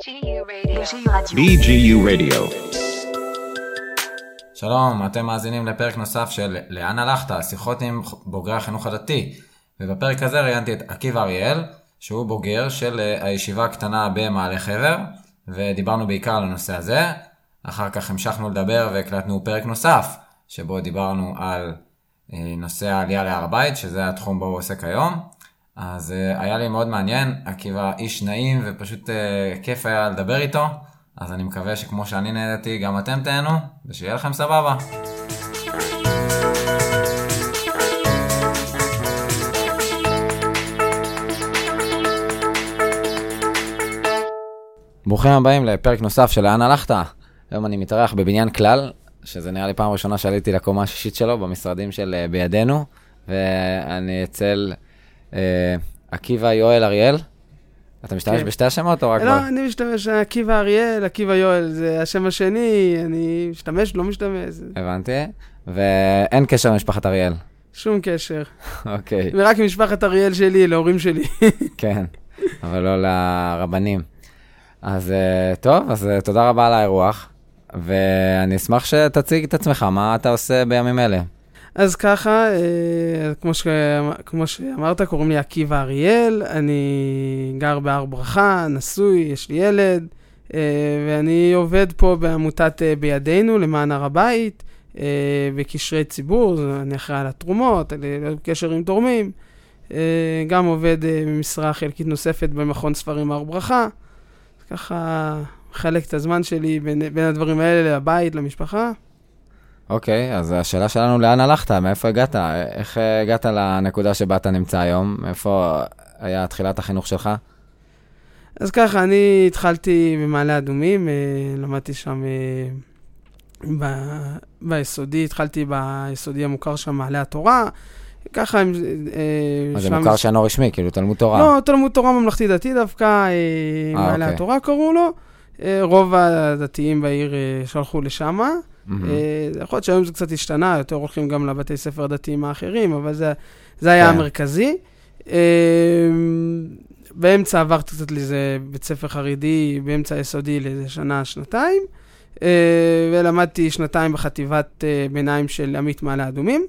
BGU Radio. שלום, אתם מאזינים לפרק נוסף של לאן הלכת? שיחות עם בוגרי החינוך הדתי. ובפרק הזה ראיינתי את עקיבא אריאל, שהוא בוגר של אה, הישיבה הקטנה במעלה חבר, ודיברנו בעיקר על הנושא הזה. אחר כך המשכנו לדבר והקלטנו פרק נוסף, שבו דיברנו על אה, נושא העלייה להר הבית, שזה התחום בו הוא עוסק היום. אז uh, היה לי מאוד מעניין, עקיבא איש נעים ופשוט uh, כיף היה לדבר איתו, אז אני מקווה שכמו שאני נהנתי, גם אתם תהנו, ושיהיה לכם סבבה. ברוכים הבאים לפרק נוסף של לאן הלכת. היום אני מתארח בבניין כלל, שזה נראה לי פעם ראשונה שעליתי לקומה השישית שלו במשרדים של uh, בידינו, ואני אצל... אה, עקיבא יואל אריאל? אתה משתמש כן. בשתי השמות או רק... לא, ב- אני משתמש, עקיבא אריאל, עקיבא יואל, זה השם השני, אני משתמש, לא משתמש, הבנתי. ואין קשר למשפחת אריאל. שום קשר. אוקיי, ורק עם משפחת אריאל שלי, להורים שלי. כן, אבל לא לרבנים. אז אה, טוב, אז אה, תודה רבה על האירוח, ואני אשמח שתציג את עצמך, מה אתה עושה בימים אלה? אז ככה, אה, כמו, ש... כמו שאמרת, קוראים לי עקיבא אריאל, אני גר בהר ברכה, נשוי, יש לי ילד, אה, ואני עובד פה בעמותת אה, בידינו למען הר הבית, בקשרי ציבור, אני אחראי על התרומות, על על קשר עם תורמים, גם עובד במשרה חלקית נוספת במכון ספרים הר ברכה, ככה מחלק את הזמן שלי בין, בין הדברים האלה לבית, למשפחה. אוקיי, אז השאלה שלנו, לאן הלכת? מאיפה הגעת? איך אה, הגעת לנקודה שבה אתה נמצא היום? איפה היה תחילת החינוך שלך? אז ככה, אני התחלתי במעלה אדומים, אה, למדתי שם אה, ב- ביסודי, התחלתי ביסודי המוכר שם, מעלה התורה. ככה הם... אה, זה מוכר שאינו רשמי, כאילו תלמוד תורה. לא, תלמוד תורה ממלכתי דתי דווקא, אה, מעלה אוקיי. התורה קראו לו. אה, רוב הדתיים בעיר אה, שלחו לשם. אה, יכול להיות שהיום זה קצת השתנה, יותר הולכים גם לבתי ספר דתיים האחרים, אבל זה, זה היה כן. המרכזי. אה, באמצע עברתי קצת לאיזה בית ספר חרדי, באמצע היסודי לאיזה שנה, שנתיים, אה, ולמדתי שנתיים בחטיבת ביניים של עמית מעלה אדומים.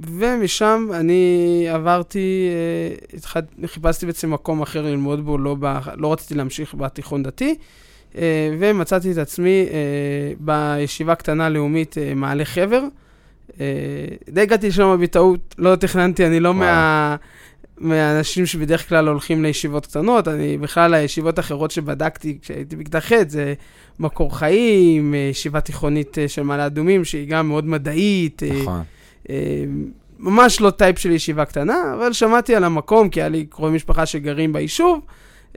ומשם אני עברתי, התחל, חיפשתי בעצם מקום אחר ללמוד בו, לא, ב, לא רציתי להמשיך בתיכון דתי. אה, ומצאתי את עצמי אה, בישיבה קטנה לאומית אה, מעלה חבר. די הגעתי לשם בטעות, לא תכננתי, אני לא וואו. מה, מהאנשים שבדרך כלל הולכים לישיבות קטנות, אני בכלל הישיבות האחרות שבדקתי כשהייתי בכיתה ח' זה מקור חיים, ישיבה תיכונית של מעלה אדומים, שהיא גם מאוד מדעית. נכון. ממש לא טייפ של ישיבה קטנה, אבל שמעתי על המקום, כי היה לי קרובי משפחה שגרים ביישוב,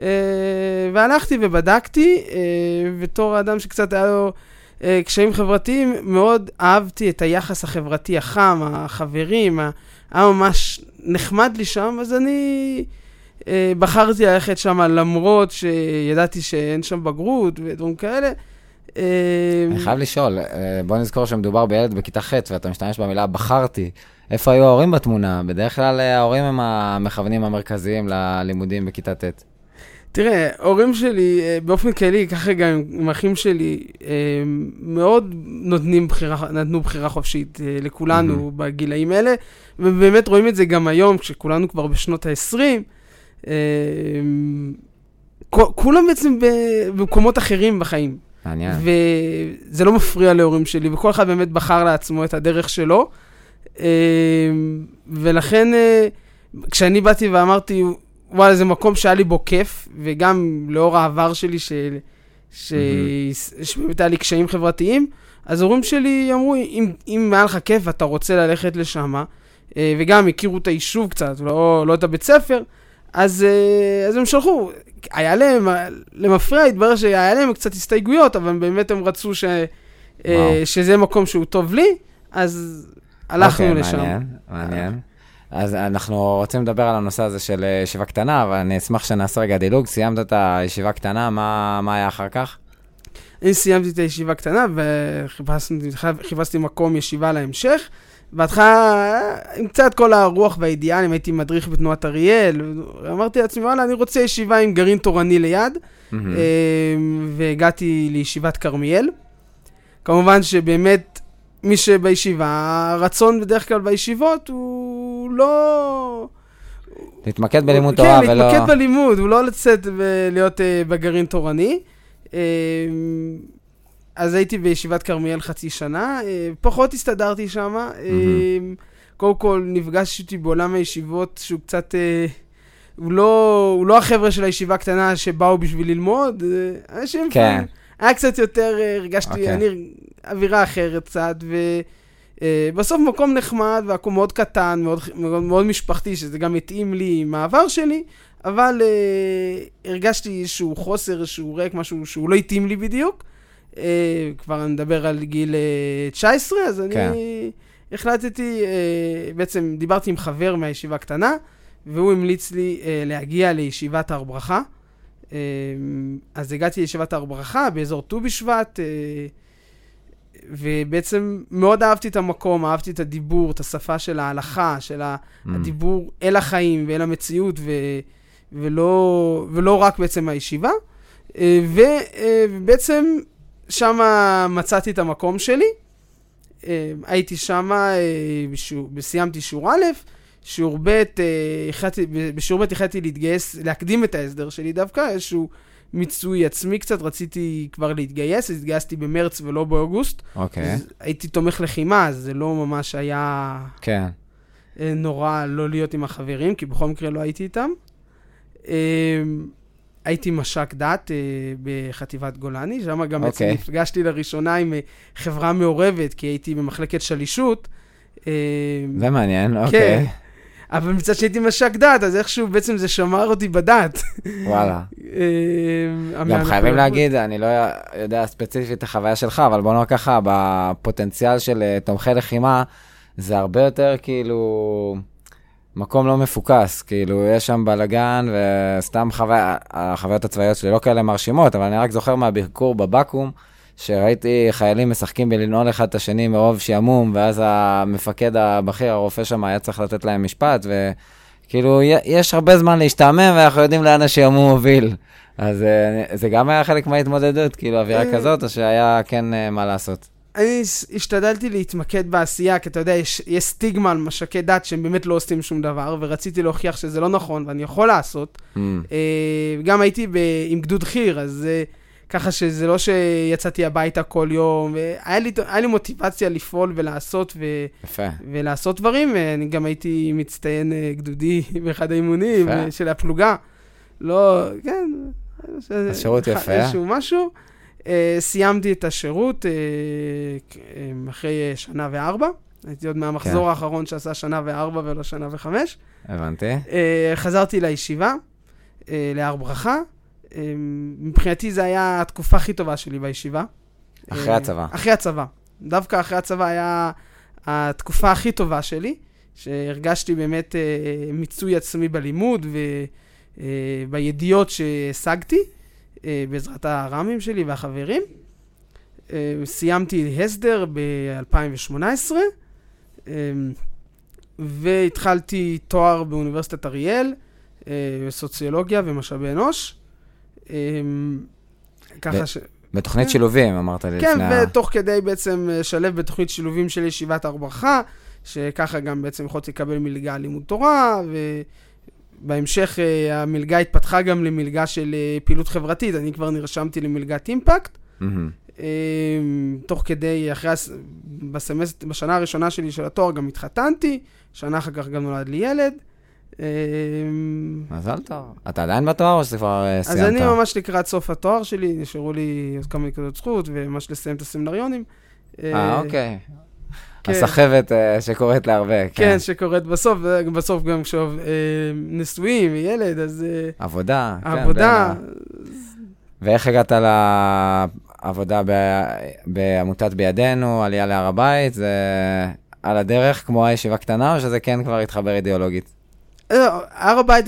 אה, והלכתי ובדקתי, אה, בתור האדם שקצת היה לו אה, קשיים חברתיים, מאוד אהבתי את היחס החברתי החם, החברים, היה ממש נחמד לי שם, אז אני בחרתי ללכת שם למרות שידעתי שאין שם בגרות ודברים כאלה. אני חייב לשאול, בוא נזכור שמדובר בילד בכיתה ח' ואתה משתמש במילה בחרתי. איפה היו ההורים בתמונה? בדרך כלל ההורים הם המכוונים המרכזיים ללימודים בכיתה ט'. תראה, ההורים שלי, אה, באופן כללי, ככה גם עם- אחים שלי, אה, מאוד נותנים בחירה, נתנו בחירה חופשית אה, לכולנו בגילאים האלה, ובאמת רואים את זה גם היום, כשכולנו כבר בשנות ה-20. כולם בעצם במקומות אחרים בחיים, מעניין. וזה לא מפריע להורים שלי, וכל אחד באמת בחר לעצמו את הדרך שלו. ולכן, כשאני באתי ואמרתי, וואלה, זה מקום שהיה לי בו כיף, וגם לאור העבר שלי, ש... ש... שבאמת היה לי קשיים חברתיים, אז ההורים שלי אמרו, אם, אם היה לך כיף ואתה רוצה ללכת לשם, אה, וגם הכירו את היישוב קצת, לא, לא את הבית ספר, אז, אה, אז הם שלחו. היה להם, למפרע התברר שהיה להם קצת הסתייגויות, אבל באמת הם רצו ש, אה, וואו. שזה מקום שהוא טוב לי, אז הלכנו אוקיי, לשם. מעניין, מעניין. אז אנחנו רוצים לדבר על הנושא הזה של אה, ישיבה קטנה, אבל אני אשמח שנעשה רגע דילוג. סיימת את הישיבה קטנה, מה מה היה אחר כך? אני סיימתי את הישיבה הקטנה וחיפשתי חיפשתי מקום ישיבה להמשך, בהתחלה, עם קצת כל הרוח והאידיאלים, הייתי מדריך בתנועת אריאל, אמרתי לעצמי, וואלה, אני רוצה ישיבה עם גרעין תורני ליד. אה, והגעתי לישיבת כרמיאל. כמובן שבאמת, מי שבישיבה, הרצון בדרך כלל בישיבות הוא לא... להתמקד בלימוד כן, תורה ולא... להתמקד בלימוד, הוא לא לצאת ולהיות אה, בגרעין תורני. אה, אז הייתי בישיבת כרמיאל חצי שנה, אה, פחות הסתדרתי שם. אה, קודם כל, נפגשתי בעולם הישיבות שהוא קצת... אה, הוא לא, הוא לא החבר'ה של הישיבה הקטנה שבאו בשביל ללמוד, אה, אנשים... כן. היה קצת יותר, אה, הרגשתי, אוקיי. אני, אווירה אחרת קצת, ובסוף מקום נחמד, והכל מאוד קטן, מאוד, מאוד, מאוד משפחתי, שזה גם התאים לי עם העבר שלי, אבל uh, הרגשתי איזשהו חוסר, איזשהו ריק, משהו שהוא לא התאים לי בדיוק. Uh, כבר אני מדבר על גיל uh, 19, אז כן. אני החלטתי, uh, בעצם דיברתי עם חבר מהישיבה הקטנה, והוא המליץ לי uh, להגיע לישיבת הר ברכה. Uh, אז הגעתי לישיבת הר ברכה באזור ט"ו בשבט, uh, ובעצם מאוד אהבתי את המקום, אהבתי את הדיבור, את השפה של ההלכה, של Mm. הדיבור אל החיים ואל המציאות, ו, ולא, ולא רק בעצם הישיבה. אה, ו, אה, ובעצם שם מצאתי את המקום שלי. אה, הייתי שם, סיימתי שיעור א', שיעור ב', החלטתי- בשיעור ב' החלטתי להתגייס, להקדים את ההסדר שלי דווקא, איזשהו מיצוי עצמי קצת, רציתי כבר להתגייס, אז התגייסתי במרץ ולא באוגוסט. אוקיי, אז הייתי תומך לחימה, אז זה לא ממש היה כן. אה, נורא לא להיות עם החברים, כי בכל מקרה לא הייתי איתם. אה, הייתי מש"ק דת אה, בחטיבת גולני, שם גם בעצם אוקיי. נפגשתי לראשונה עם חברה מעורבת, כי הייתי במחלקת שלישות. זה מעניין, כן. אבל מצד שהייתי מש"ק דת, אז איכשהו בעצם זה שמר אותי בדת. וואלה. אה, גם חייבים להגיד, אני לא יודע ספציפית את החוויה שלך, אבל בוא נאמר ככה, בפוטנציאל של אה, תומכי לחימה, זה הרבה יותר כאילו מקום לא מפוקס, כאילו יש שם בלאגן, וסתם חוויה, החוויות הצבאיות שלי לא כאלה מרשימות, אבל אני רק זוכר מהביקור בבקו"ם, שראיתי חיילים משחקים בלנעול אחד את השני מרוב שעמום, ואז המפקד הבכיר, הרופא שם, היה צריך לתת להם משפט, וכאילו, יש הרבה זמן להשתעמם, ואנחנו יודעים לאן השעמום מוביל. אז אה, זה גם היה חלק מההתמודדות, כאילו, אווירה אה. כזאת, או שהיה כן אה, מה לעשות? אני השתדלתי להתמקד בעשייה, כי אתה יודע, יש, יש סטיגמה על מש"קי דת שהם באמת לא עושים שום דבר, ורציתי להוכיח שזה לא נכון ואני יכול לעשות. Mm, גם הייתי ב, עם גדוד חי"ר, אז אה, ככה שזה לא שיצאתי הביתה כל יום, והיה לי, היה לי מוטיבציה לפעול ולעשות ו, יפה. ולעשות דברים, ואני גם הייתי מצטיין אה, גדודי באחד האימונים יפה. אה, של הפלוגה. לא, כן. אז שירות אחד- יפה. איזשהו משהו. אה, סיימתי את השירות אה, אה, אחרי אה, שנה וארבע. הייתי עוד מהמחזור כן. האחרון שעשה שנה וארבע ולא שנה וחמש. הבנתי. אה, חזרתי לישיבה, אה, להר ברכה. אה, מבחינתי זו הייתה התקופה הכי טובה שלי בישיבה. אחרי אה, הצבא. אחרי הצבא. דווקא אחרי הצבא היה התקופה הכי טובה שלי, שהרגשתי באמת אה, מיצוי עצמי בלימוד ובידיעות שהשגתי, אה, בעזרת הר"מים שלי והחברים. אה, סיימתי הסדר ב-2018, אה, והתחלתי תואר באוניברסיטת אריאל, אה, סוציולוגיה ומשאבי אנוש. אה, ככה ש... בתוכנית כן. שילובים, אמרת כן, לפני ה... ותוך כדי בעצם אה, לשלב בתוכנית שילובים של ישיבת הר ברכה, שככה גם בעצם יכולתי לקבל מלגה לימוד תורה, ובהמשך אה, המלגה התפתחה גם למלגה של אה, פעילות חברתית, אני כבר נרשמתי למלגת אימפקט. אה, תוך כדי, אחרי, בסמסט, בשנה הראשונה שלי של התואר גם התחתנתי, שנה אחר כך גם נולד לי ילד. אה, מזל טוב. אתה עדיין בתואר או שזה כבר אה, אז סיימת? אני ממש לקראת סוף התואר שלי, נשארו לי עוד כמה נקודות זכות, וממש לסיים את הסמינריונים. אה, אוקיי. כן. הסחבת אה, שקורית להרבה, כן, כן. שקורית בסוף, ובסוף גם כשאוב אה, נשואים וילד, אז אה, עבודה, כן. עבודה, ואיך הגעת לעבודה בעמותת בידינו, עלייה להר הבית? זה על הדרך כמו הישיבה קטנה, או שזה כן כבר התחבר אידיאולוגית? אה, הר הבית,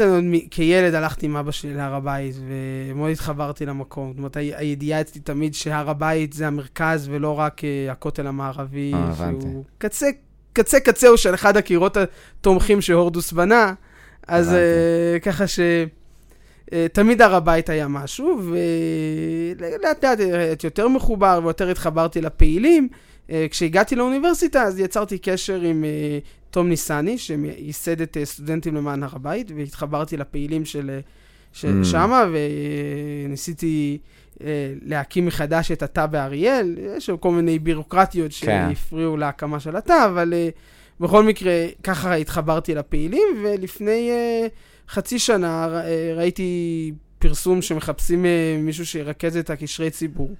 כילד הלכתי עם אבא שלי להר הבית, ומאוד התחברתי למקום. זאת אומרת, הידיעה אצלי תמיד שהר הבית זה המרכז, ולא רק אה, הכותל המערבי, אה. שהוא קצה קצה קצהו של אחד הקירות התומכים שהורדוס בנה, אז uh, ככה ש... תמיד הר הבית היה משהו, ולאט לאט הייתי יותר מחובר ויותר התחברתי לפעילים. כשהגעתי לאוניברסיטה, אז יצרתי קשר עם תום ניסני, שייסד את uh, סטודנטים למען הר הבית, והתחברתי לפעילים של uh, mm. שמה, וניסיתי... אה, להקים מחדש את התא באריאל, יש כל מיני בירוקרטיות כן. שהפריעו להקמה של התא, אבל בכל מקרה, ככה התחברתי לפעילים, ולפני חצי שנה ראיתי פרסום שמחפשים מישהו שירכז את הקשרי ציבור.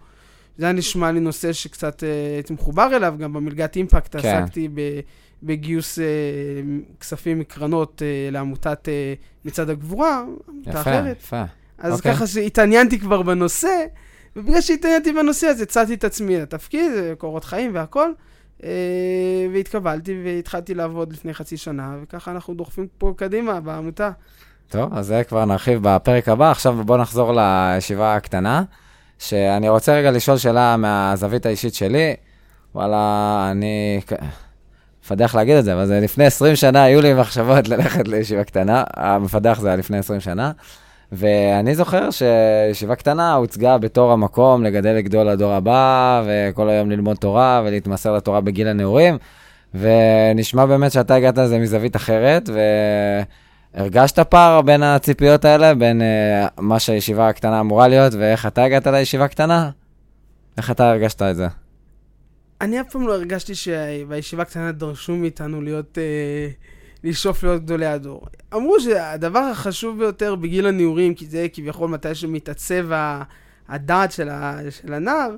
זה היה נשמע לי נושא שקצת uh, הייתי מחובר אליו, גם במלגת אימפקט כן. עסקתי ב... בגיוס uh, כספים מקרנות uh, לעמותת uh, מצעד הגבורה, עמותה אחרת. יפה, יפה. אז okay. אוקיי. ככה שהתעניינתי כבר בנושא, ובגלל שהתעניינתי בנושא, אז הצעתי את עצמי לתפקיד, קורות חיים והכל, אה, והתקבלתי והתחלתי לעבוד לפני חצי שנה, וככה אנחנו דוחפים פה קדימה בעמותה. טוב, אז זה כבר נרחיב בפרק הבא. עכשיו בואו נחזור לישיבה הקטנה, שאני רוצה רגע לשאול שאלה מהזווית האישית שלי. וואלה, אני... מפדח להגיד את זה, אבל זה לפני 20 שנה היו לי מחשבות ללכת לישיבה קטנה. המפדח זה היה לפני 20 שנה. ואני זוכר שישיבה קטנה הוצגה בתור המקום לגדל לגדול לדור הבא, וכל היום ללמוד תורה ולהתמסר לתורה בגיל הנעורים, ונשמע באמת שאתה הגעת לזה מזווית אחרת, והרגשת פער בין הציפיות האלה, בין uh, מה שהישיבה הקטנה אמורה להיות, ואיך אתה הגעת לישיבה הקטנה? איך אתה הרגשת את זה? אני אף פעם לא הרגשתי שבישיבה הקטנה דרשו מאיתנו להיות... Uh... לשאוף להיות גדולי הדור. אמרו שהדבר החשוב ביותר בגיל הנעורים, כי זה כביכול מתי שמתעצב הדעת של, ה, של הנער,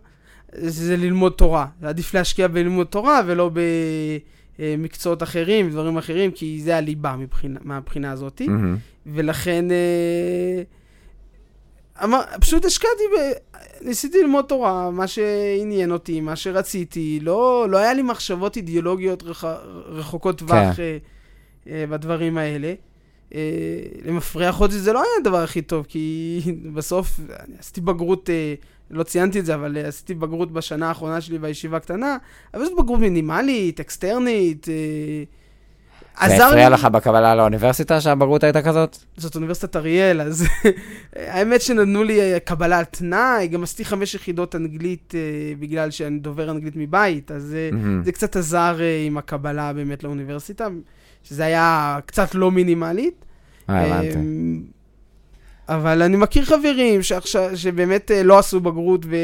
זה ללמוד תורה. עדיף להשקיע בלימוד תורה ולא במקצועות אחרים, דברים אחרים, כי זה הליבה מבחינה, מהבחינה הזאת. Mm-hmm. ולכן... אה, אמר, פשוט השקעתי, ב... ניסיתי ללמוד תורה, מה שעניין אותי, מה שרציתי, לא, לא היה לי מחשבות אידיאולוגיות רח... רחוקות טווח. כן. אה, בדברים האלה. אה, למפריח אותי זה לא היה הדבר הכי טוב, כי בסוף אני עשיתי בגרות, אה, לא ציינתי את זה, אבל עשיתי בגרות בשנה האחרונה שלי בישיבה הקטנה, אבל זאת בגרות מינימלית, אקסטרנית. זה הפריע לך בקבלה לאוניברסיטה שהבגרות הייתה כזאת? זאת אוניברסיטת אריאל, אז האמת שנתנו לי קבלה על תנאי, גם עשיתי חמש יחידות אנגלית בגלל שאני דובר אנגלית מבית, אז. זה קצת עזר עם הקבלה באמת לאוניברסיטה. שזה היה קצת לא מינימלית. אה, הבנתי. אבל אני מכיר חברים שעכשיו, שבאמת אה, לא עשו בגרות ו...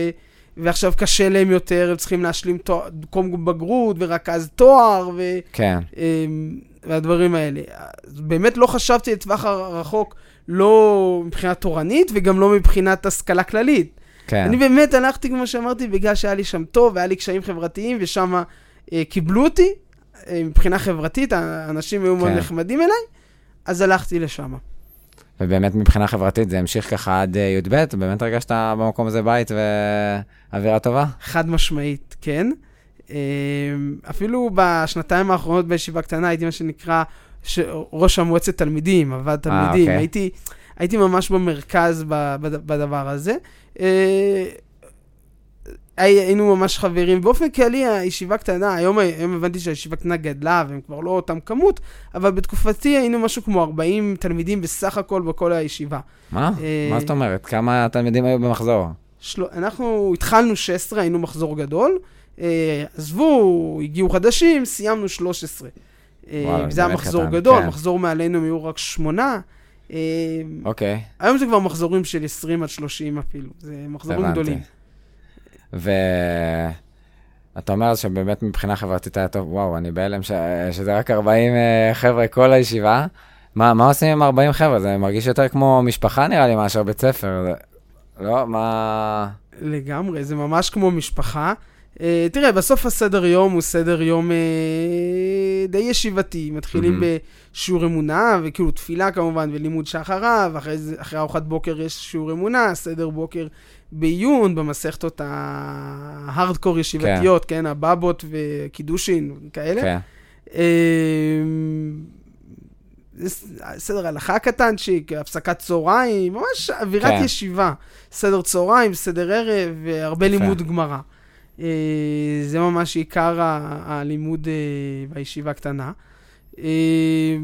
ועכשיו קשה להם יותר, הם צריכים להשלים תואר, קום בגרות ורכז תואר, ו... כן. אמ, והדברים האלה. אז באמת לא חשבתי לטווח הרחוק, לא מבחינה תורנית וגם לא מבחינת השכלה כללית. כן. אני באמת הלכתי, כמו שאמרתי, בגלל שהיה לי שם טוב, והיה לי קשיים חברתיים, ושם אה, קיבלו אותי, אה, מבחינה חברתית, האנשים היו מאוד כן. נחמדים אליי, אז הלכתי לשם. ובאמת מבחינה חברתית זה המשיך ככה עד אה, י"ב? באמת הרגשת במקום הזה בית ואווירה טובה? חד משמעית, כן. אה, אפילו בשנתיים האחרונות בישיבה קטנה הייתי מה שנקרא ש... ראש המועצת תלמידים, עבד תלמידים. 아, אוקיי. הייתי, הייתי ממש במרכז בדבר הזה. היינו ממש חברים. באופן כללי, הישיבה קטנה, היום, היום הבנתי שהישיבה קטנה גדלה, והם כבר לא אותם כמות, אבל בתקופתי היינו משהו כמו 40 תלמידים בסך הכל בכל הישיבה. מה? אה, מה זאת אומרת? כמה תלמידים היו במחזור? של... אנחנו התחלנו 16, היינו מחזור גדול. אה, עזבו, הגיעו חדשים, סיימנו 13. אה, וואלה, זה היה מחזור קטן, גדול, כן. מחזור מעלינו היו רק שמונה. אוקיי. Okay. היום זה כבר מחזורים של 20 עד 30 אפילו, זה מחזורים הבנתי. גדולים. ואתה אומר שבאמת מבחינה חברתית היה טוב, וואו, אני בהלם ש... שזה רק 40 אה, חבר'ה כל הישיבה. מה, מה עושים עם 40 חבר'ה? זה מרגיש יותר כמו משפחה נראה לי מאשר בית ספר. זה... לא, מה... לגמרי, זה ממש כמו משפחה. Uh, תראה, בסוף הסדר יום הוא סדר יום uh, די ישיבתי. מתחילים mm-hmm. בשיעור אמונה, וכאילו תפילה כמובן, ולימוד שחריו, אחרי ארוחת בוקר יש שיעור אמונה, סדר בוקר בעיון, במסכתות ההארדקור ישיבתיות, כן, כן הבבות וקידושין, כאלה. כן. אמ, סדר הלכה קטנצ'יק, הפסקת צהריים, ממש אווירת כן. ישיבה. סדר צהריים, סדר ערב, והרבה לימוד גמרא. אה, זה ממש עיקר הלימוד אה, בישיבה הקטנה. אה,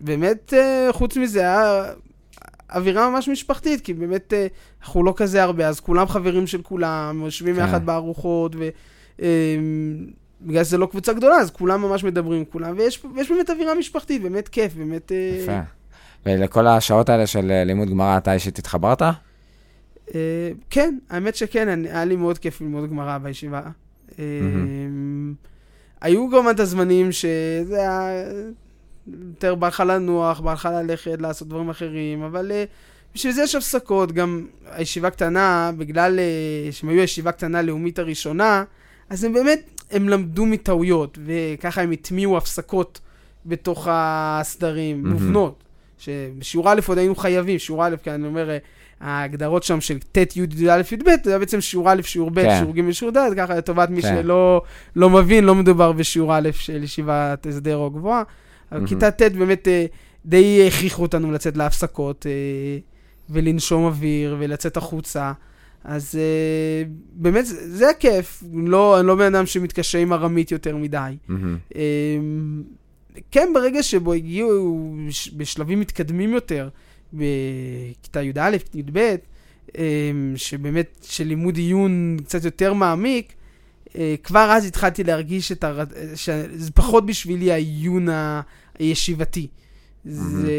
באמת, חוץ מזה, היה אווירה ממש משפחתית, כי באמת אה, אנחנו לא כזה הרבה, אז כולם חברים של כולם, יושבים כן. יחד בארוחות, ו... אה, בגלל שזה לא קבוצה גדולה, אז כולם ממש מדברים עם כולם, ויש ויש באמת אווירה משפחתית, באמת כיף, באמת... אה, יפה. ולכל השעות האלה של אה, לימוד גמרא, אתה אישית התחברת? כן, האמת שכן, אני- היה לי מאוד כיף ללמוד גמרא בישיבה. אה, היו גם את הזמנים שזה היה יותר בא לך לנוח, בא לך ללכת, לעשות דברים אחרים, אבל אה, בשביל זה יש הפסקות. גם הישיבה קטנה, בגלל אה, שהם היו הישיבה קטנה הלאומית הראשונה, אז הם באמת, הם למדו מטעויות, וככה הם הטמיעו הפסקות בתוך הסדרים, מהמם. מובנות. שבשיעור א' עוד היינו חייבים, שיעור א', כי אני אומר, אה, ההגדרות שם של ט', י', י"א, י"ב, זה היה בעצם שיעור א', שיעור ב', כן. שיעור ג', שיעור ד', ככה לטובת מי כן. שלא לא מבין, לא מדובר בשיעור א' של ישיבת הסדר או גבוהה. אבל. כיתה ט' באמת אה, די הכריחו אותנו לצאת להפסקות אה, ולנשום אוויר ולצאת החוצה. אז אה, באמת, זה הכיף. לא, אני לא בן אדם שמתקשה עם ארמית יותר מדי. אמ, כן, ברגע שבו הגיעו בשלבים מתקדמים יותר, בכיתה י"א, י"ב, אמ, שבאמת, של לימוד עיון קצת יותר מעמיק, כבר אז התחלתי להרגיש את הר... שזה פחות בשבילי העיון הישיבתי. זה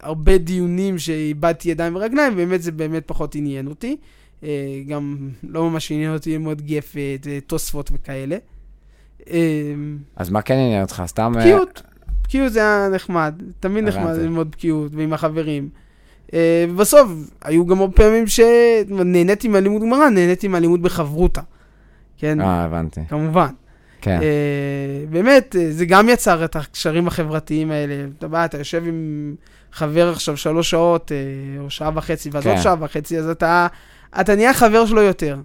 הרבה דיונים שאיבדתי ידיים ורגליים, באמת זה באמת פחות עניין אותי. אה, גם לא ממש עניין אותי ללמוד גפת, אה, תוספות וכאלה. אמ, אז מה כן עניין אותך? סתם... אה, בקיאות, בקיאות זה היה נחמד, תמיד נחמד. ללמוד בקיאות ועם החברים. אה, ובסוף, היו גם עוד פעמים שנהניתי מהלימוד גמרא, נהניתי מהלימוד בחברותה. כן, אה, הבנתי. כמובן. כן. אה, באמת, אה, זה גם יצר את הקשרים החברתיים האלה. אתה בא, אתה יושב עם חבר עכשיו שלוש שעות, אה, או שעה וחצי, ואז כן. עוד שעה וחצי, אז אתה, אתה נהיה חבר שלו יותר.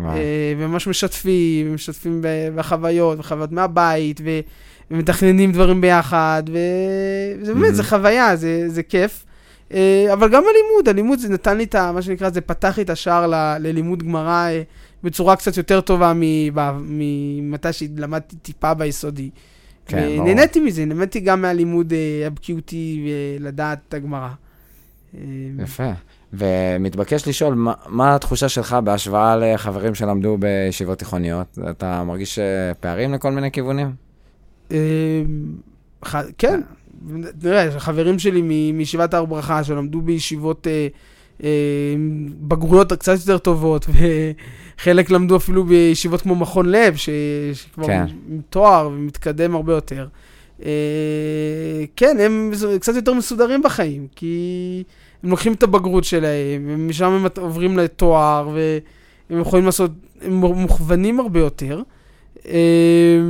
אה, וממש משתפים, משתפים בחוויות, בחוויות מהבית, ו- ומתכננים דברים ביחד, וזה באמת, Mhm. זה חוויה, זה, זה כיף. אבל גם הלימוד, הלימוד זה נתן לי את ה... מה שנקרא, זה פתח לי את השער ל- ללימוד גמרא בצורה קצת יותר טובה ממתי שלמדתי טיפה ביסודי. כן, ברור. נהניתי מזה, נהניתי גם מהלימוד אה, הבקיאותי ולדעת את הגמרא. אה, יפה. ומתבקש לשאול, מה, מה התחושה שלך בהשוואה לחברים שלמדו בישיבות תיכוניות? אתה מרגיש אה, פערים לכל מיני כיוונים? כן, תראה, חברים שלי מישיבת הר ברכה שלמדו בישיבות בגרויות קצת יותר טובות, וחלק למדו אפילו בישיבות כמו מכון לב, ש- שכבר כן. עם תואר ומתקדם הרבה יותר. אה, כן, הם קצת יותר מסודרים בחיים, כי הם לוקחים את הבגרות שלהם, ומשם הם עוברים לתואר, והם יכולים לעשות, הם מוכוונים הרבה יותר. אה,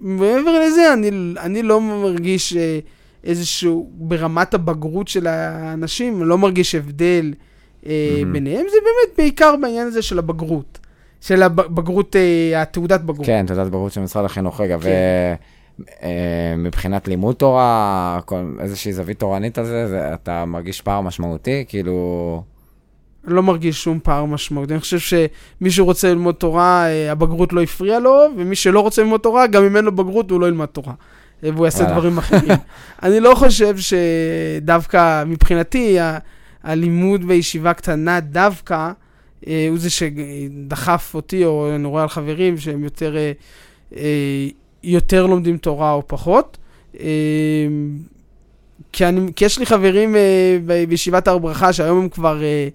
מעבר לזה, אני, אני לא מרגיש אה, איזשהו, ברמת הבגרות של האנשים, לא מרגיש הבדל אה, מהמם. ביניהם, זה באמת בעיקר בעניין הזה של הבגרות. של הבגרות, אה, התעודת בגרות. כן, תעודת בגרות של משרד החינוך. רגע, כן. ומבחינת לימוד תורה, כל- איזושהי זווית תורנית על זה, זה, אתה מרגיש פער משמעותי? כאילו... לא מרגיש שום פער משמעותי. אני חושב שמי שרוצה ללמוד תורה, אה, הבגרות לא הפריעה לו, ומי שלא רוצה ללמוד תורה, גם אם אין לו בגרות, הוא לא ילמד תורה. אה, והוא יעשה וואלה. דברים אחרים. אני לא חושב שדווקא מבחינתי, ה- הלימוד בישיבה קטנה דווקא, אה, הוא זה שדחף אותי, או אני רואה על חברים שהם יותר, אה, אה, יותר לומדים תורה או פחות. אה, כי, אני, כי יש לי חברים אה, ב- בישיבת הר ברכה, שהיום הם כבר אה,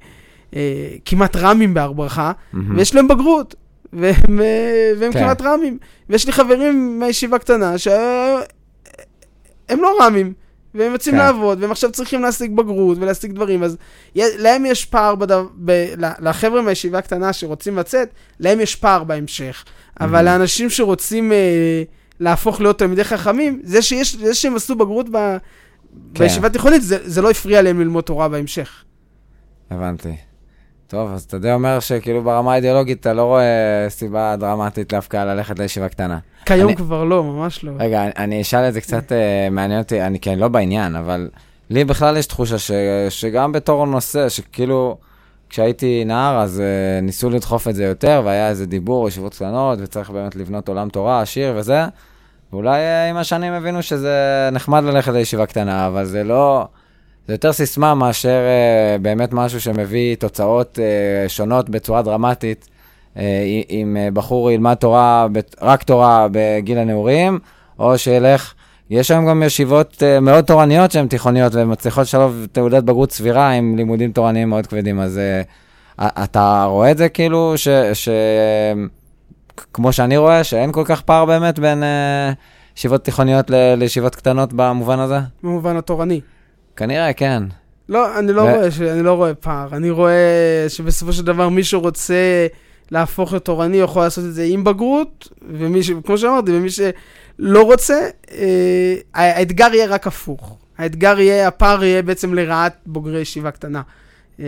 אה, כמעט רמים בהר ברכה. ויש להם בגרות, והם, אה, והם כן. כמעט רמים. ויש לי חברים מהישיבה קטנה שהם לא רמים, והם יוצאים כן. לעבוד, והם עכשיו צריכים להשיג בגרות ולהשיג דברים, אז להם יש פער, בדו, ב, לחבר'ה מהישיבה הקטנה שרוצים לצאת, להם יש פער בהמשך. אבל. לאנשים שרוצים אה, להפוך להיות תלמידי חכמים, זה, שיש, זה שהם עשו בגרות ב, כן. בישיבה תיכונית, זה, זה לא הפריע להם ללמוד תורה בהמשך. הבנתי. טוב, אז אתה די אומר שכאילו ברמה האידיאולוגית אתה לא רואה סיבה דרמטית דווקא ללכת לישיבה קטנה. כיום אני- כבר לא, ממש לא. רגע, אני- אני אשאל את זה קצת, אה, מעניין אותי, אני כן לא בעניין, אבל לי בכלל יש תחושה ש, שגם בתור נושא, שכאילו, כשהייתי נער, אז uh, ניסו לדחוף את זה יותר, והיה איזה דיבור, ישיבות קטנות, וצריך באמת לבנות עולם תורה עשיר וזה. ואולי uh, עם השנים הבינו שזה נחמד ללכת לישיבה קטנה, אבל זה לא... זה יותר סיסמה מאשר uh, באמת משהו שמביא תוצאות uh, שונות בצורה דרמטית. uh, אם uh, בחור ילמד תורה, רק תורה בגיל הנעורים, או שילך יש היום גם ישיבות uh, מאוד תורניות שהן תיכוניות ומצליחות לשלוב תעודת בגרות סבירה עם לימודים תורניים מאוד כבדים, אז uh, אתה רואה את זה כאילו, ש, ש, כמו שאני רואה, שאין כל כך פער באמת בין uh, ישיבות תיכוניות ל, לישיבות קטנות במובן הזה? במובן התורני. כנראה, כן. לא, אני לא, ו... רואה, ש... אני לא רואה פער. אני רואה שבסופו של דבר מי שרוצה להפוך לתורני יכול לעשות את זה עם בגרות, ומי ש... כמו שאמרתי, ומי ש... לא רוצה, אה, האתגר יהיה רק הפוך. האתגר יהיה, הפער יהיה בעצם לרעת בוגרי ישיבה קטנה, אה,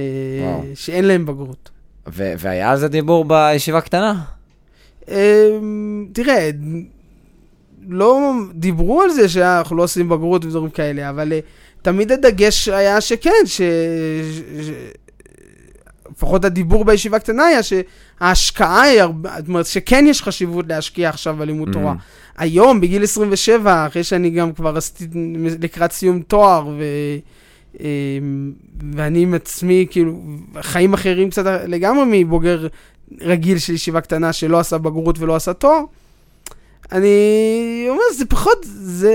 שאין להם בגרות. ו- והיה על זה דיבור בישיבה קטנה? אה, תראה, לא דיברו על זה שאנחנו לא עושים בגרות ודברים כאלה, אבל אה, תמיד הדגש היה שכן, ש... ש... לפחות הדיבור בישיבה קטנה היה שההשקעה היא הרבה, זאת אומרת שכן יש חשיבות להשקיע עכשיו בלימוד mm. תורה. היום, בגיל 27, אחרי שאני גם כבר עשיתי לקראת סיום תואר, ו... אמ, ואני עם עצמי, כאילו, חיים אחרים קצת לגמרי מבוגר רגיל של ישיבה קטנה שלא עשה בגרות ולא עשה תואר, אני אומר, זה פחות, זה...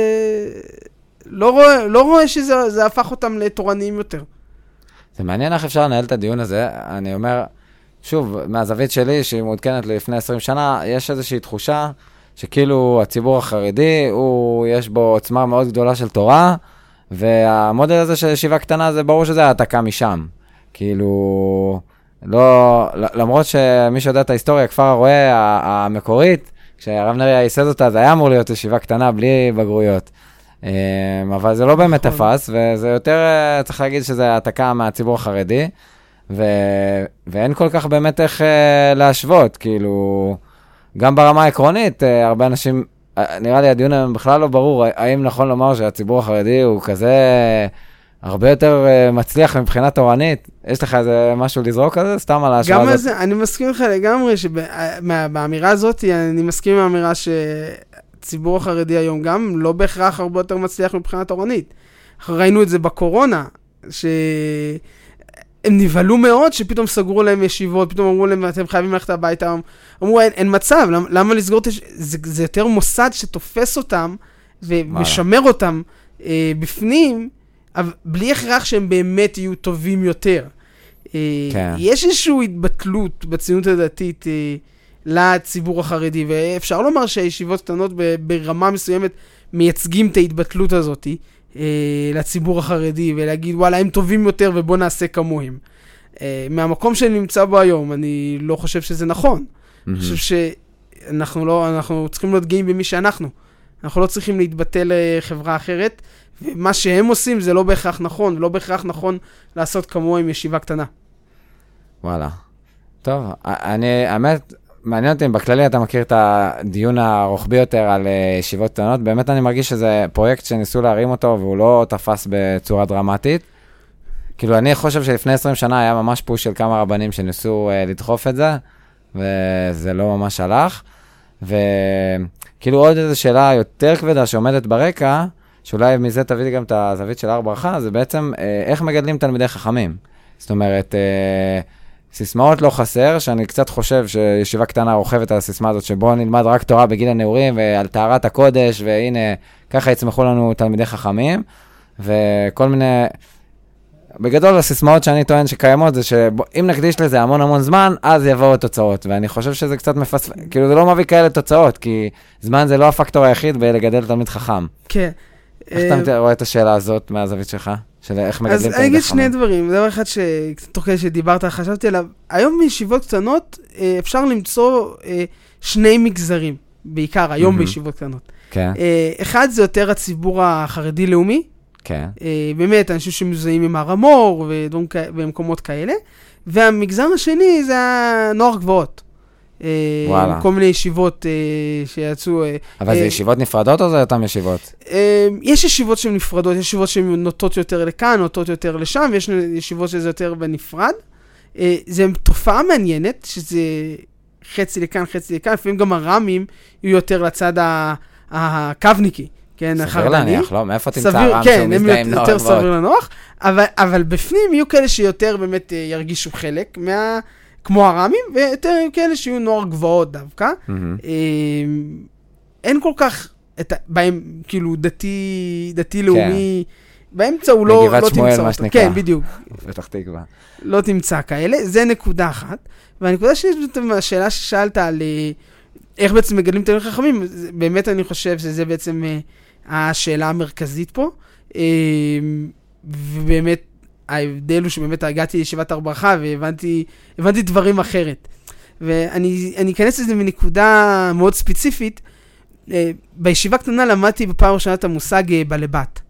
לא רואה, לא רואה שזה הפך אותם לתורניים יותר. זה מעניין איך אפשר לנהל את הדיון הזה. אני אומר, שוב, מהזווית שלי, שהיא מעודכנת לפני 20 שנה, יש איזושהי תחושה שכאילו הציבור החרדי, הוא, יש בו עוצמה מאוד גדולה של תורה, והמודל הזה של ישיבה קטנה, זה ברור שזה העתקה משם. כאילו, לא, למרות שמי שיודע את ההיסטוריה, כפר הרועה המקורית, כשהרב נריה ייסד אותה, זה היה אמור להיות ישיבה קטנה בלי בגרויות. אמ, אבל זה לא באמת נכון. תפס, וזה יותר, אה, צריך להגיד שזה העתקה מהציבור החרדי, ו... ואין כל כך באמת איך uh, להשוות, כאילו, גם ברמה העקרונית, uh, הרבה אנשים, נראה לי הדיון היום בכלל לא ברור, האם נכון לומר שהציבור החרדי הוא כזה הרבה יותר מצליח מבחינה תורנית? יש לך איזה משהו לזרוק על זה? סתם על ההשוואה הזאת? גם על זה, אני מסכים איתך לגמרי, שבאמירה הזאת, אני מסכים עם האמירה ש... הציבור החרדי היום גם לא בהכרח הרבה יותר מצליח מבחינה תורנית. ראינו את זה בקורונה, שהם נבהלו מאוד שפתאום סגרו להם ישיבות, פתאום אמרו להם, אתם חייבים ללכת הביתה. אמרו, אין, אין מצב, למה, למה לסגור את... זה, זה יותר מוסד שתופס אותם ומשמר אותם אה, בפנים, אבל בלי הכרח שהם באמת יהיו טובים יותר. אה, כן. יש איזושהי התבטלות בציונות הדתית. אה, לציבור החרדי, ואפשר לומר שהישיבות קטנות ברמה מסוימת מייצגים את ההתבטלות הזאת אה, לציבור החרדי, ולהגיד וואלה הם טובים יותר ובוא נעשה כמוהם. אה, מהמקום שאני נמצא בו היום, אני לא חושב שזה נכון. Mm-hmm. אני חושב שאנחנו לא, אנחנו צריכים להיות גאים במי שאנחנו. אנחנו לא צריכים להתבטא לחברה אחרת, ומה שהם עושים זה לא בהכרח נכון, ולא בהכרח נכון לעשות כמוהם ישיבה קטנה. וואלה. טוב, אני, האמת, מעניין אותי אם בכללי אתה מכיר את הדיון הרוחבי יותר על אה, ישיבות קטנות. באמת אני מרגיש שזה פרויקט שניסו להרים אותו והוא לא תפס בצורה דרמטית. כאילו, אני חושב שלפני 20 שנה היה ממש פוש של כמה רבנים שניסו uh, לדחוף את זה, וזה לא ממש הלך. וכאילו עוד איזו שאלה יותר כבדה שעומדת ברקע, שאולי מזה תביא גם את הזווית של הר ברכה, זה בעצם uh, איך מגדלים תלמידי חכמים. זאת אומרת, uh, סיסמאות לא חסר, שאני קצת חושב שישיבה קטנה רוכבת על הסיסמה הזאת, שבואו נלמד רק תורה בגיל הנעורים ועל טהרת הקודש, והנה, ככה יצמחו לנו תלמידי חכמים, וכל מיני... בגדול, הסיסמאות שאני טוען שקיימות זה שאם נקדיש לזה המון המון זמן, אז יבואו התוצאות. ואני חושב שזה קצת מפספס, כאילו זה לא מביא כאלה תוצאות, כי זמן זה לא הפקטור היחיד בלגדל תלמיד חכם. כן. איך אתה אה, רואה את השאלה הזאת מהזווית שלך? של איך מגדלים את אז אני אגיד שני דברים. דבר אחד שתוך כדי שדיברת, חשבתי עליו. היום בישיבות קטנות אה, אפשר למצוא אה, שני מגזרים, בעיקר היום בישיבות קטנות. כן. אחד זה יותר הציבור החרדי-לאומי. כן. באמת, אנשים שמזוהים עם הר המור ומקומות כאלה. והמגזר השני זה הנוער גבוהות. אה, וואלה. כל מיני ישיבות אה, שיצאו. אה, אבל זה ישיבות נפרדות או זה אותן ישיבות? יש ישיבות שהן נפרדות, יש ישיבות שהן נוטות יותר לכאן, נוטות יותר לשם, ויש ישיבות שזה יותר בנפרד. זו תופעה מעניינת, שזה חצי לכאן, חצי לכאן, לפעמים גם הרמים יהיו יותר לצד ה- הקו-ניקי. כן, סביר החרד"לי. להניח, לא? מאיפה תמצא סביר, רם כן, שהוא מזדהה עם נוער יותר גבעות? סביר לנוח, אבל, אבל בפנים יהיו כאלה שיותר באמת ירגישו חלק מה... כמו הרמים, ויותר כאלה שיהיו נוער גבעות דווקא. אה, אין כל כך, את, בהם, כאילו, דתי, כן. דתי לאומי, באמצע הוא לא, לא תמצא מה אותו. שנקרא. כן, בדיוק. פתח תקווה. לא תמצא כאלה, זה נקודה אחת. והנקודה שלי זאת השאלה ששאלת על אה, איך בעצם מגדלים תלמידים חכמים, באמת אני חושב שזה בעצם אה, השאלה המרכזית פה. ובאמת, ההבדל הוא שבאמת הגעתי לישיבת הר ברכה והבנתי הבנתי דברים אחרת. ואני אני אכנס לזה מנקודה מאוד ספציפית. אה, בישיבה קטנה למדתי בפעם הראשונה את המושג אה, בלבת.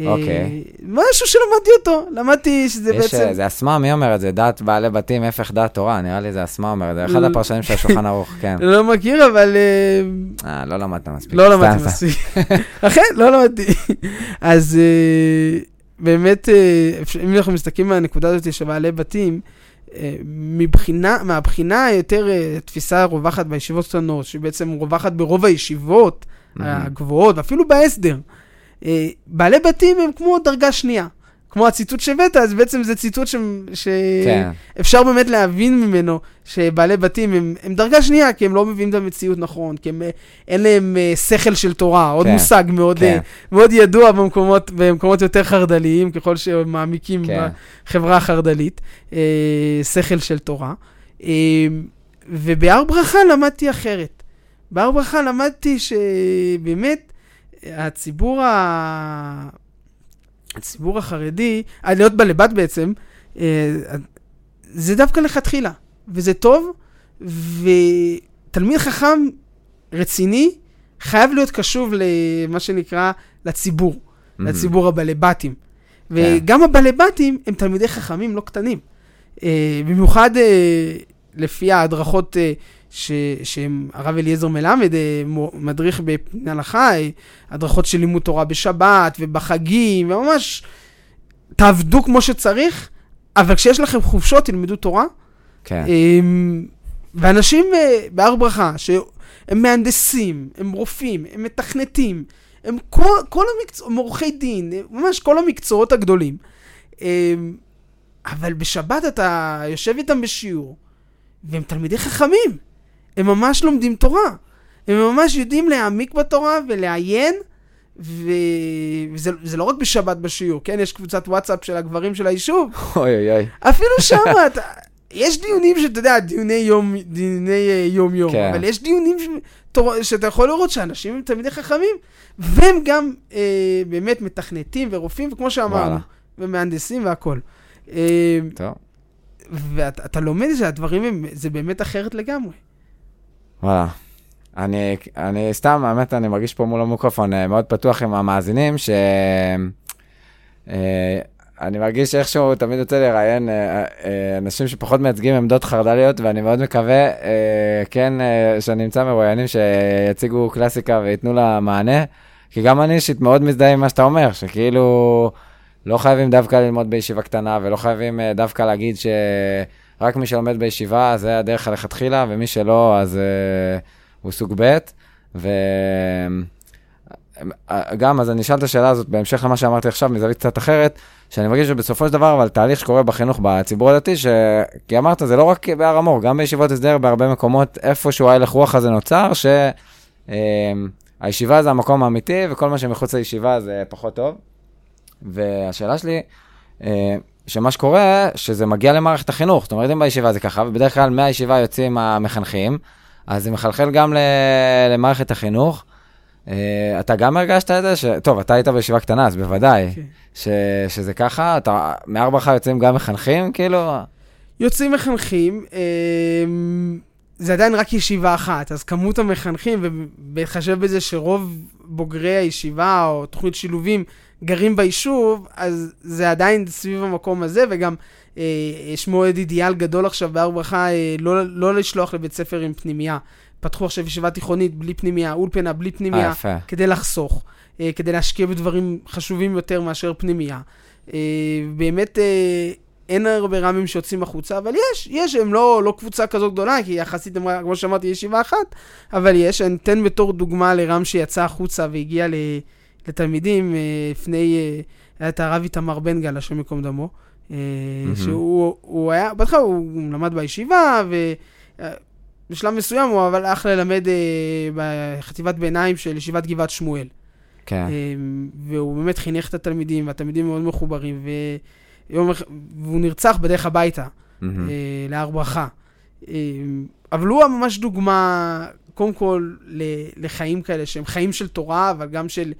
אה, אוקיי. משהו שלמדתי אותו, למדתי שזה יש, בעצם... זה אסמה, מי אומר את זה? דת בעלי בתים, הפך דת תורה, נראה לי זה אסמה אומר את זה. אחד לא. הפרשנים של השולחן ערוך, כן. לא מכיר, אבל אה, לא למדת מספיק. לא למדתי. מספיק. אכן, לא למדתי. אז באמת, אה, אם אנחנו מסתכלים מהנקודה הזאת של בעלי בתים, אה, מבחינה, מהבחינה היותר אה, תפיסה רווחת בישיבות קטנות, שבעצם רווחת ברוב הישיבות מהמם. הגבוהות, ואפילו בהסדר. בעלי בתים הם כמו דרגה שנייה. כמו הציטוט שהבאת, אז בעצם זה ציטוט ש... ש... כן, באמת להבין ממנו שבעלי בתים הם, הם דרגה שנייה, כי הם לא מביאים את המציאות נכון, כי הם, אין להם אה, שכל של תורה, עוד כן, מושג מאוד, כן. אה, מאוד ידוע במקומות, במקומות יותר חרד"ליים, ככל שמעמיקים כן. בחברה החרד"לית, אה, שכל של תורה. אה, ובהר ברכה למדתי אחרת. בהר ברכה למדתי שבאמת הציבור, ה... הציבור החרדי, אה, להיות בלבת בעצם, אה, זה דווקא לכתחילה, וזה טוב, ותלמיד חכם רציני חייב להיות קשוב למה שנקרא לציבור, מהמם. לציבור הבלבטים. כן. וגם הבלבטים הם תלמידי חכמים לא קטנים. אה, במיוחד לפי ההדרכות אה, ש, שהם הרב אליעזר מלמד, אה, מדריך בפני הלכה, אה, הדרכות של לימוד תורה בשבת ובחגים, וממש תעבדו כמו שצריך, אבל כשיש לכם חופשות, תלמדו תורה. כן. אמ, ואנשים אה, בהר ברכה, שהם מהנדסים, הם רופאים, הם מתכנתים, הם כל, כל המקצועות, הם עורכי דין, ממש כל המקצועות הגדולים. אמ, אבל בשבת אתה יושב איתם בשיעור, והם תלמידי חכמים. הם ממש לומדים תורה. הם ממש יודעים להעמיק בתורה ולעיין, ו... וזה זה לא רק בשבת בשיעור, כן? יש קבוצת וואטסאפ של הגברים של היישוב, אוי אוי אוי. אפילו שם, אתה, יש דיונים שאתה יודע, דיוני יום, דיוני אה, יום יום, כן. אבל יש דיונים ש... שאתה יכול לראות שאנשים הם תלמידי חכמים, והם גם אה, באמת מתכנתים ורופאים, וכמו שאמרנו. ומהנדסים והכול. אה, טוב. ואתה אתה לומד שהדברים הם, זה באמת אחרת לגמרי. וואלה. אני, אני סתם, האמת, אני מרגיש פה מול המיקרופון אה, מאוד פתוח עם המאזינים, ש... אה, אני מרגיש איכשהו תמיד יוצא לראיין אה, אנשים שפחות מייצגים עמדות חרד"ליות, ואני מאוד מקווה, כן, שאני אמצא מרואיינים שיציגו קלאסיקה וייתנו לה מענה, כי גם אני אישית מאוד מזדהה עם מה שאתה אומר, שכאילו לא חייבים דווקא ללמוד בישיבה קטנה, ולא חייבים דווקא להגיד שרק מי שלומד בישיבה זה הדרך הלכתחילה, ומי שלא אז אה, הוא סוג ב', ו... גם, אז אני אשאל את השאלה הזאת בהמשך למה שאמרתי עכשיו, מזווית קצת אחרת, שאני מרגיש שבסופו של דבר, אבל תהליך שקורה בחינוך בציבור הדתי, ש... כי אמרת, זה לא רק בהר המור, גם בישיבות הסדר, בהרבה מקומות, איפשהו ההלך רוח הזה נוצר, שהישיבה זה המקום האמיתי, וכל מה שמחוץ לישיבה זה פחות טוב. והשאלה שלי, אה, שמה שקורה, שזה מגיע למערכת החינוך. זאת אומרת, אם בישיבה זה ככה, ובדרך כלל מהישיבה יוצאים המחנכים, אז זה מחלחל גם למערכת החינוך. אה, אתה גם הרגשת את זה? ש... טוב, אתה היית בישיבה קטנה, אז בוודאי. כן. ש... שזה ככה? אתה... מארבע לך יוצאים גם מחנכים, כאילו? יוצאים מחנכים, אמ, זה עדיין רק ישיבה אחת, אז כמות המחנכים, ובהתחשב בזה שרוב בוגרי הישיבה או תוכנית שילובים גרים ביישוב, אז זה עדיין סביב המקום הזה, וגם אה, יש מועד אידיאל גדול עכשיו בהר ברכה, אה, לא, לא לשלוח לבית ספר עם פנימייה. פתחו עכשיו ישיבה תיכונית בלי פנימייה, אולפנה בלי אה, פנימייה. יפה. כדי לחסוך, אה, כדי להשקיע בדברים חשובים יותר מאשר פנימייה. אה, באמת, אה, אין הרבה רמים שיוצאים החוצה, אבל יש, יש, הם לא, לא קבוצה כזו גדולה, כי יחסית, כמו שאמרתי, ישיבה אחת, אבל יש. אני אתן בתור דוגמה לרם שיצא החוצה והגיע ל, לתלמידים, אה, לפני, אה, היה את הרב איתמר בן גל, השם ייקום דמו, אה, שהוא הוא היה, בהתחלה הוא למד בישיבה, ובשלב מסוים הוא אבל הלך ללמד בחטיבת ביניים של ישיבת גבעת שמואל. כן. והוא באמת חינך את התלמידים, והתלמידים מאוד מחוברים, ויום, והוא נרצח בדרך הביתה, להר ברכה. אבל הוא ממש דוגמה, קודם כל, ל- לחיים כאלה, שהם חיים של תורה, אבל גם של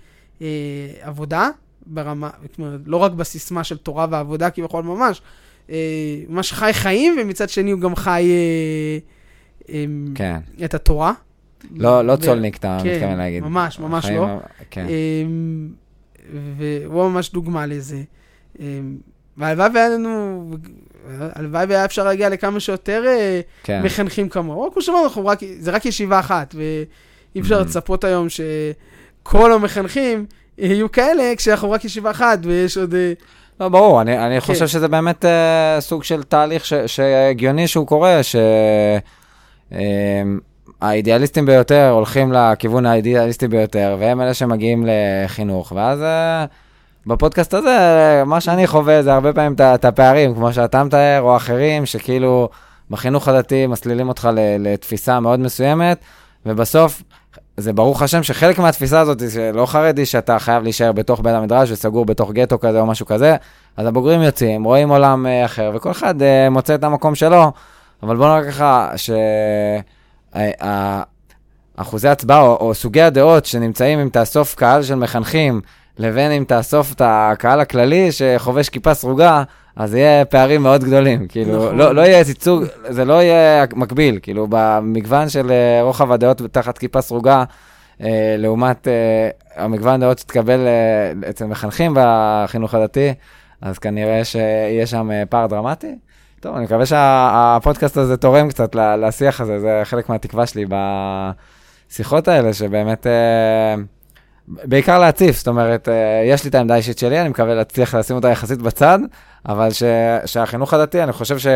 עבודה, ברמה, אומרת, לא רק בסיסמה של תורה ועבודה כביכול ממש, אה, ממש חי חיים, ומצד שני הוא גם חי אה, אמ, כן. את התורה. לא, לא ו- צולניק, אתה כן, מתכוון להגיד. ממש, ממש לא. כן. אמ, והוא ממש דוגמה לזה. אמ, והלוואי והיה לנו, הלוואי והיה אפשר להגיע לכמה שיותר אה, כן. מחנכים כמוהו. כמו שאמרנו, זה רק ישיבה אחת, ואי אפשר Mhm. לצפות היום שכל המחנכים יהיו כאלה, כשאנחנו רק ישיבה אחת, ויש עוד... אה, לא, ברור, אני, אני כן. חושב שזה באמת uh, סוג של תהליך ש, שהגיוני שהוא קורה, שהאידיאליסטים ביותר הולכים לכיוון האידיאליסטי ביותר, והם אלה שמגיעים לחינוך, ואז uh, בפודקאסט הזה, מה שאני חווה זה הרבה פעמים את הפערים, כמו שאתה מתאר, או אחרים, שכאילו בחינוך הדתי מסלילים אותך לתפיסה מאוד מסוימת, ובסוף זה ברוך השם שחלק מהתפיסה הזאת, שלא חרדי שאתה חייב להישאר בתוך בית המדרש וסגור בתוך גטו כזה או משהו כזה, אז הבוגרים יוצאים, רואים עולם אה, אחר, וכל אחד אה, מוצא את המקום שלו, אבל בוא נראה ככה, שאחוזי הצבעה או, או סוגי הדעות שנמצאים אם תאסוף קהל של מחנכים, לבין אם תאסוף את הקהל הכללי שחובש כיפה סרוגה, אז יהיה פערים מאוד גדולים. כאילו, נכון. לא, לא יהיה ייצוג, זה לא יהיה מקביל, כאילו, במגוון של אה, רוחב הדעות תחת כיפה סרוגה, אה, לעומת אה, המגוון דעות שתקבל אה, אצל מחנכים בחינוך הדתי, אז כנראה שיהיה שם אה, פער דרמטי. טוב, אני מקווה שהפודקאסט הזה תורם קצת לשיח הזה, זה חלק מהתקווה שלי בשיחות האלה, שבאמת, אה, בעיקר להציף, זאת אומרת, אה, יש לי את העמדה האישית שלי, אני מקווה להצליח לשים אותה יחסית בצד, אבל ש, שהחינוך הדתי, אני חושב ש...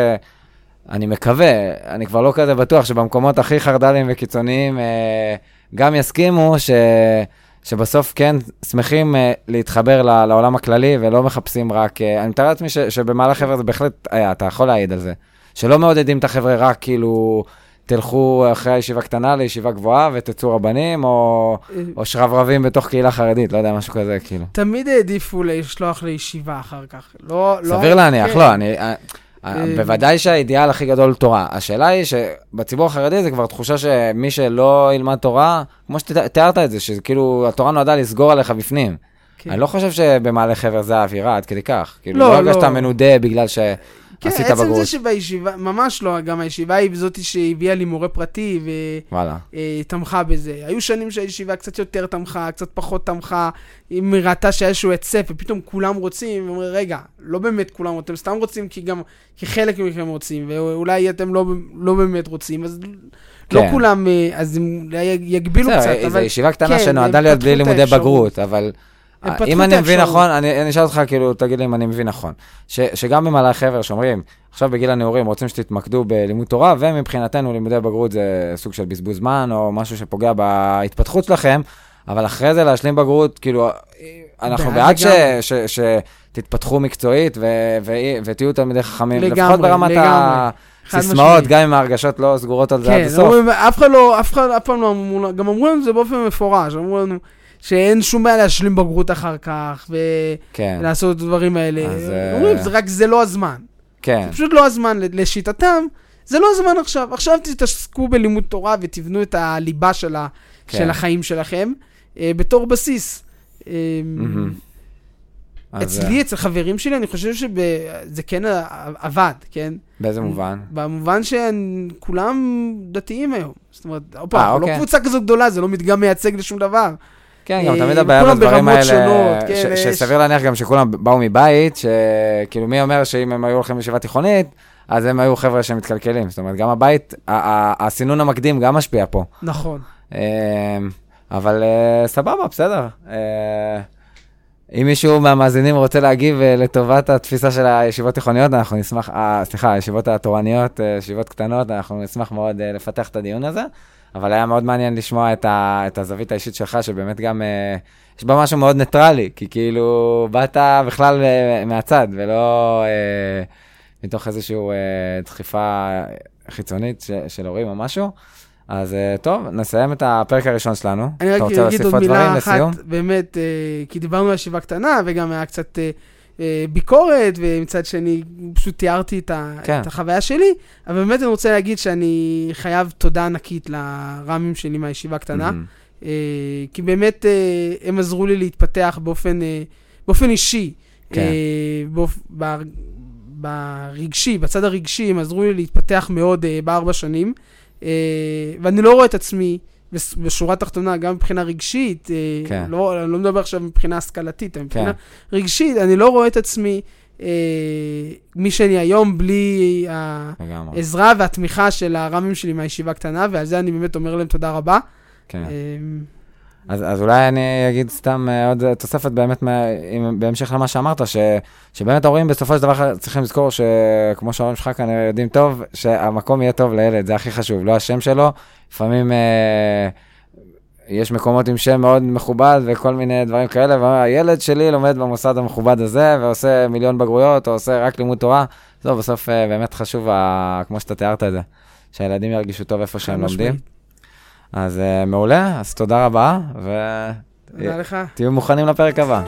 אני מקווה, אני כבר לא כזה בטוח שבמקומות הכי חרד"ליים וקיצוניים אה, גם יסכימו ש, שבסוף כן שמחים אה, להתחבר ל, לעולם הכללי ולא מחפשים רק, אה, אני מתאר לעצמי שבמהלך חבר'ה זה בהחלט היה, אתה יכול להעיד על זה. שלא מעודדים את החבר'ה רק כאילו, תלכו אחרי הישיבה קטנה לישיבה גבוהה ותצאו רבנים, או, או שרברבים בתוך קהילה חרדית, לא יודע, משהו כזה, כאילו. תמיד העדיפו לשלוח לישיבה אחר כך. לא, לא... סביר להניח, כן. לא, אני... אה, אה, בוודאי שהאידיאל הכי גדול תורה. השאלה היא שבציבור החרדי זה כבר תחושה שמי שלא ילמד תורה, כמו שתיארת את זה, שכאילו התורה נועדה לסגור עליך בפנים. כן. אני לא חושב שבמעלה חבר זה האווירה עד כדי כך. כאילו, לא, לא הרגשת לא. מנודה בגלל שעשית כן, עצם בגרות. זה שבישיבה, ממש לא, גם הישיבה היא זאתי שהביאה לי מורה פרטי וואלה. ותמכה בזה. היו שנים שהישיבה קצת יותר תמכה, קצת פחות תמכה, היא ראתה שהיה איזשהו היצף, ופתאום כולם רוצים, ואומרים, רגע, לא באמת כולם, אתם סתם רוצים כי גם, כי חלק מכם רוצים, ואולי אתם לא, לא באמת רוצים, אז לא כן. כולם, אה, אז הם יגבילו קצת, בסדר, זו אבל... ישיבה קטנה כן, שנועדה להיות בלי לימודי. בגרות, אבל אה, אם את אני מבין. נכון, אני אני אשאל אותך, כאילו, תגיד לי אם אני מבין נכון, ש- שגם במעלה חבר שאומרים, עכשיו בגיל הנעורים רוצים שתתמקדו בלימוד תורה, ומבחינתנו לימודי בגרות זה סוג של בזבוז זמן, או משהו שפוגע בהתפתחות שלכם, אבל אחרי זה להשלים בגרות, כאילו, אנחנו בעד שתתפתחו מקצועית ו- ו- ותהיו תלמידי חכמים, לגמרי, לפחות ברמת לגמרי. חד הסיסמאות, משמעית. גם אם ההרגשות לא סגורות על זה עד כן, הסוף. אומרים, אף אחד לא, אף אחד, אף פעם לא אמרו, לנו- גם אמרו לנו את זה באופן מפורש, אמרו לנו שאין שום בעיה להשלים בגרות אחר כך, כן, ולעשות את הדברים האלה. אז, אה, אומרים, זה רק זה לא הזמן. כן. זה פשוט לא הזמן, לשיטתם, זה לא הזמן עכשיו. עכשיו תתעסקו בלימוד תורה ותבנו את הליבה של, ה, כן. של החיים שלכם, אה, בתור בסיס. אה. אז, אצלי, אה, אצל חברים שלי, אני חושב שזה כן עבד, כן? באיזה מובן? במובן שכולם דתיים היום. זאת אומרת, עוד אה, פעם, אנחנו לא אוקיי. קבוצה כזו גדולה, זה לא מדגם מייצג לשום דבר. כן, גם אה, תמיד הבעיה בדברים האלה, שונות, כן, ש- יש- שסביר להניח גם שכולם באו מבית, שכאילו מי אומר שאם הם היו הולכים לישיבה תיכונית, אז הם היו חבר'ה שמתקלקלים. זאת אומרת, גם הבית, הסינון המקדים גם משפיע פה. נכון. אה, אבל אה, סבבה, בסדר. אה, אם מישהו מהמאזינים רוצה להגיב לטובת התפיסה של הישיבות תיכוניות, אנחנו נשמח, סליחה, הישיבות התורניות, ישיבות קטנות, אנחנו נשמח מאוד לפתח את הדיון הזה. אבל היה מאוד מעניין לשמוע את, ה, את הזווית האישית שלך, שבאמת גם, אה, יש בה משהו מאוד ניטרלי, כי כאילו באת בכלל אה, מהצד, ולא אה, מתוך איזושהי אה, דחיפה חיצונית ש, של הורים או משהו. אז אה, טוב, נסיים את הפרק הראשון שלנו. אני רק אגיד עוד מילה לסיום? אחת, באמת, אה, כי דיברנו על ישיבה קטנה, וגם היה קצת אה, ביקורת, ומצד שני, פשוט תיארתי את, ה, כן. את החוויה שלי, אבל באמת אני רוצה להגיד שאני חייב תודה ענקית לרמים שלי מהישיבה הקטנה. אה, כי באמת אה, הם עזרו לי להתפתח באופן, אה, באופן אישי. כן. אה, באופ... ב... ברגשי, בצד הרגשי, הם עזרו לי להתפתח מאוד אה, בארבע שנים, אה, ואני לא רואה את עצמי, בשורה התחתונה, גם מבחינה רגשית, אה, כן. לא, אני לא מדבר עכשיו מבחינה השכלתית, אבל מבחינה כן. רגשית, אני לא רואה את עצמי אה, מי שאני היום בלי. העזרה והתמיכה של הרמים שלי מהישיבה הקטנה, ועל זה אני באמת אומר להם תודה רבה. כן. אה, אז, אז אולי אני אגיד סתם אה, עוד תוספת באמת, מה, אם, בהמשך למה שאמרת, ש, שבאמת ההורים בסופו של דבר צריכים לזכור שכמו שההורים שלך כנראה יודעים טוב, שהמקום יהיה טוב לילד, זה הכי חשוב, לא השם שלו. לפעמים אה, יש מקומות עם שם מאוד מכובד וכל מיני דברים כאלה, והילד שלי לומד במוסד המכובד הזה ועושה מיליון בגרויות, או עושה רק לימוד תורה. זהו, בסוף אה, באמת חשוב, ה, כמו שאתה תיארת את זה, שהילדים ירגישו טוב איפה שהם לומדים. אז uh, מעולה, אז תודה רבה, ותהיו. מוכנים לפרק הבא.